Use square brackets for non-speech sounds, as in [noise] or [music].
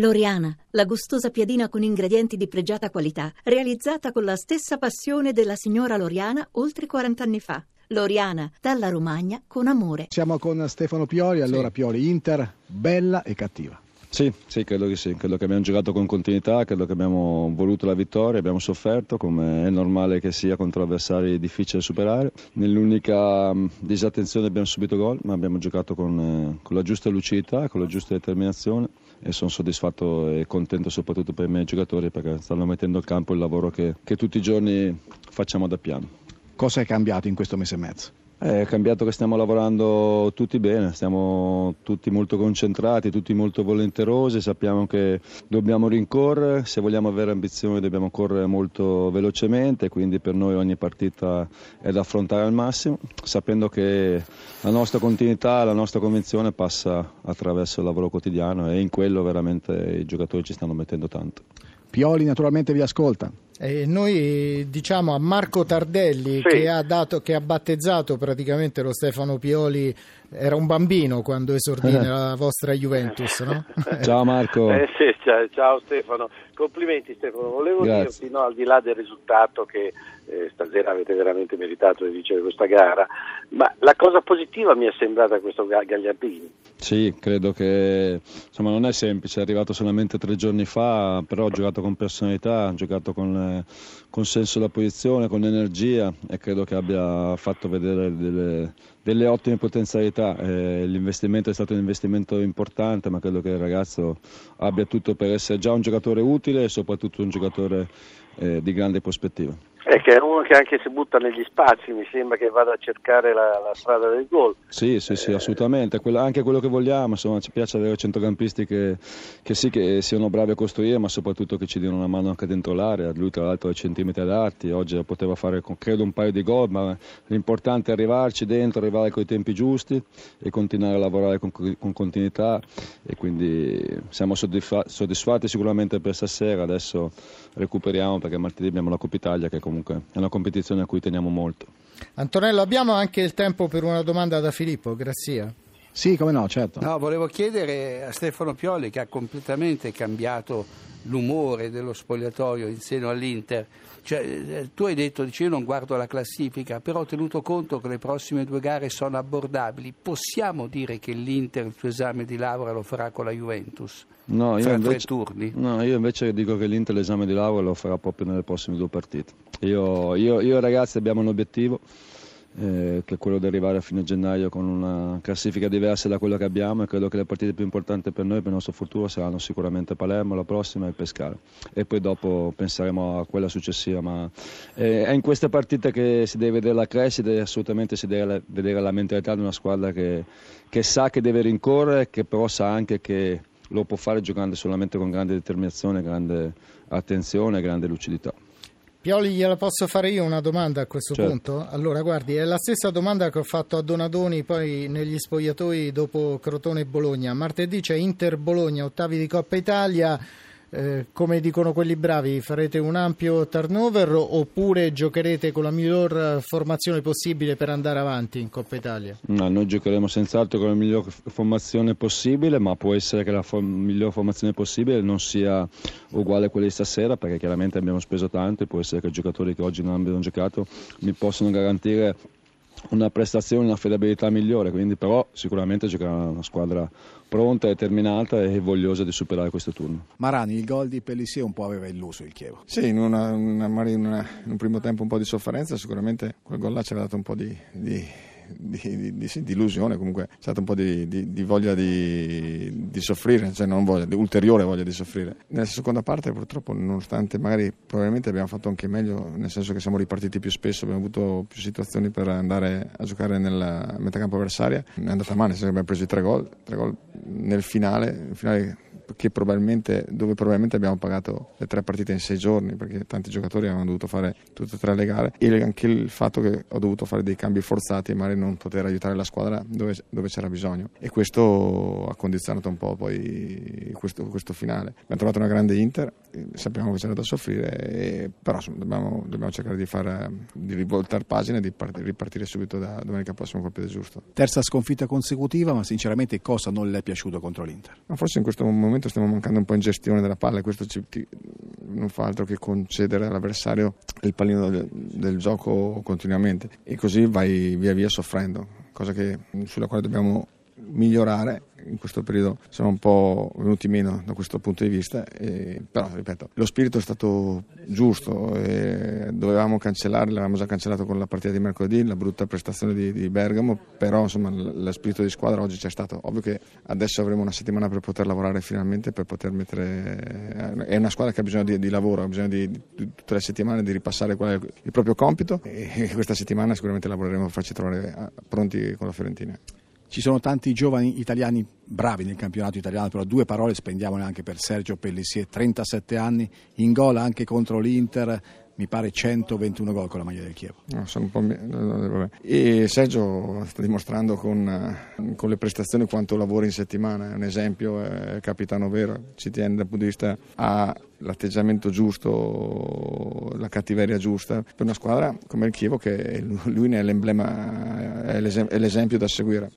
Loriana, la gustosa piadina con ingredienti di pregiata qualità, realizzata con la stessa passione della signora Loriana oltre 40 anni fa. Loriana, dalla Romagna con amore. Siamo con Stefano Pioli, allora sì. Pioli, Inter, bella e cattiva. Sì, sì, credo che sì, credo che abbiamo giocato con continuità, credo che abbiamo voluto la vittoria, abbiamo sofferto come è normale che sia contro avversari difficili da superare. Nell'unica disattenzione abbiamo subito gol, ma abbiamo giocato con, eh, con la giusta lucidità, con la giusta determinazione e sono soddisfatto e contento soprattutto per i miei giocatori perché stanno mettendo in campo il lavoro che, che tutti i giorni facciamo da piano. Cosa è cambiato in questo mese e mezzo? È cambiato che stiamo lavorando tutti bene, stiamo tutti molto concentrati, tutti molto volenterosi, sappiamo che dobbiamo rincorrere, se vogliamo avere ambizioni dobbiamo correre molto velocemente, quindi per noi ogni partita è da affrontare al massimo, sapendo che la nostra continuità, la nostra convinzione passa attraverso il lavoro quotidiano e in quello veramente i giocatori ci stanno mettendo tanto. Pioli naturalmente vi ascolta. E noi diciamo a Marco Tardelli sì. che, ha dato, che, ha battezzato praticamente lo Stefano Pioli, era un bambino quando esordì nella vostra Juventus, no? [laughs] Ciao Marco. Eh, sì, ciao, ciao, Stefano, complimenti Stefano, volevo Grazie. dirti no, al di là del risultato che eh, stasera avete veramente meritato di vincere questa gara, ma la cosa positiva mi è sembrata questo Gagliardini. Sì, credo che insomma, non è semplice, è arrivato solamente tre giorni fa, però ha giocato con personalità, ha giocato con con senso della posizione, con energia e credo che abbia fatto vedere delle, delle ottime potenzialità. Eh, l'investimento è stato un investimento importante, ma credo che il ragazzo abbia tutto per essere già un giocatore utile e soprattutto un giocatore eh, di grande prospettiva. È che è uno che anche si butta negli spazi, mi sembra che vada a cercare la, la strada del gol. Sì, sì, sì, eh, assolutamente, quello, anche quello che vogliamo, insomma, ci piace avere centrocampisti che, che, sì, che siano bravi a costruire, ma soprattutto che ci diano una mano anche dentro l'area, lui tra l'altro ha centimetri adatti, oggi poteva fare credo un paio di gol, ma l'importante è arrivarci dentro, arrivare con i tempi giusti e continuare a lavorare con, con continuità. E quindi siamo soddisfatti, soddisfatti sicuramente per stasera, adesso recuperiamo perché martedì abbiamo la Coppa Italia che comunque è una competizione a cui teniamo molto. Antonello, abbiamo anche il tempo per una domanda da Filippo, grazie. Sì, come no, certo. No, volevo chiedere a Stefano Pioli che ha completamente cambiato l'umore dello spogliatoio in seno all'Inter. Cioè, eh, tu hai detto, dici, io non guardo la classifica, però ho tenuto conto che le prossime due gare sono abbordabili. Possiamo dire che l'Inter il suo esame di laurea lo farà con la Juventus? No, io invece, turni? No, io invece dico che l'Inter l'esame di laurea lo farà proprio nelle prossime due partite. Io, io, io ragazzi abbiamo un obiettivo eh, che è quello di arrivare a fine gennaio con una classifica diversa da quella che abbiamo e credo che le partite più importanti per noi, per il nostro futuro, saranno sicuramente Palermo, la prossima e Pescara e poi dopo penseremo a quella successiva, ma eh, è in queste partite che si deve vedere la crescita e assolutamente si deve vedere la mentalità di una squadra che, che sa che deve rincorrere, che però sa anche che lo può fare giocando solamente con grande determinazione, grande attenzione e grande lucidità. Pioli, gliela posso fare io una domanda a questo certo. punto? Allora, guardi, è la stessa domanda che ho fatto a Donadoni poi negli spogliatoi dopo Crotone e Bologna. Martedì c'è Inter Bologna, ottavi di Coppa Italia. Eh, come dicono quelli bravi, farete un ampio turnover oppure giocherete con la miglior formazione possibile per andare avanti in Coppa Italia? No, noi giocheremo senz'altro con la miglior formazione possibile, ma può essere che la for- miglior formazione possibile non sia uguale a quella di stasera, perché chiaramente abbiamo speso tanto e può essere che i giocatori che oggi non abbiano giocato mi possono garantire una prestazione, una fedabilità migliore, quindi però sicuramente giocherà una squadra pronta, determinata e vogliosa di superare questo turno. Marani, il gol di Pellissier un po' aveva illuso il Chievo. Sì, in, una, una, in, una, in un primo tempo un po' di sofferenza, sicuramente quel gol là ci aveva dato un po' di, di di, di, di, di, illusione, comunque c'è stata un po' di, voglia di, soffrire, cioè non voglia, ulteriore voglia di soffrire. Nella seconda parte purtroppo, nonostante magari probabilmente abbiamo fatto anche meglio, nel senso che siamo ripartiti più spesso, abbiamo avuto più situazioni per andare a giocare nella metacampo avversaria, è andata male, abbiamo preso i tre gol, tre gol nel finale, nel finale probabilmente, dove probabilmente abbiamo pagato le tre partite in sei giorni perché tanti giocatori hanno dovuto fare tutte e tre le gare e anche il fatto che ho dovuto fare dei cambi forzati e magari non poter aiutare la squadra dove, dove c'era bisogno e questo ha condizionato un po' poi questo, questo finale. Abbiamo trovato una grande Inter sappiamo che c'era da soffrire, e, però dobbiamo, dobbiamo, cercare di, far, di rivoltare pagina e di partire, ripartire subito da domenica prossima col piede giusto. Terza sconfitta consecutiva, ma sinceramente cosa non le è piaciuto contro l'Inter? Ma forse in questo momento stiamo mancando un po' in gestione della palla e questo ci, non fa altro che concedere all'avversario il pallino del, del gioco continuamente. E così vai via via soffrendo, cosa che, sulla quale dobbiamo migliorare in questo periodo siamo un po' venuti meno da questo punto di vista, e, però ripeto, lo spirito è stato giusto, dovevamo cancellare, l'avevamo già cancellato con la partita di mercoledì, la brutta prestazione di, di Bergamo, però insomma lo spirito di squadra oggi c'è stato, ovvio che adesso avremo una settimana per poter lavorare finalmente, per poter mettere, è una squadra che ha bisogno di, di lavoro, ha bisogno di, di, tutte le settimane di ripassare qual è il proprio compito e questa settimana sicuramente lavoreremo per farci trovare eh, pronti con la Fiorentina. Ci sono tanti giovani italiani bravi nel campionato italiano, però due parole spendiamole anche per Sergio Pellissier, 37 anni, in gol anche contro l'Inter, mi pare 121 gol con la maglia del Chievo. No, e Sergio sta dimostrando con, con, le prestazioni quanto lavora in settimana, è un esempio, è capitano vero, ci tiene dal punto di vista ha l'atteggiamento giusto, la cattiveria giusta per una squadra come il Chievo che lui è l'emblema, è l'esempio da seguire.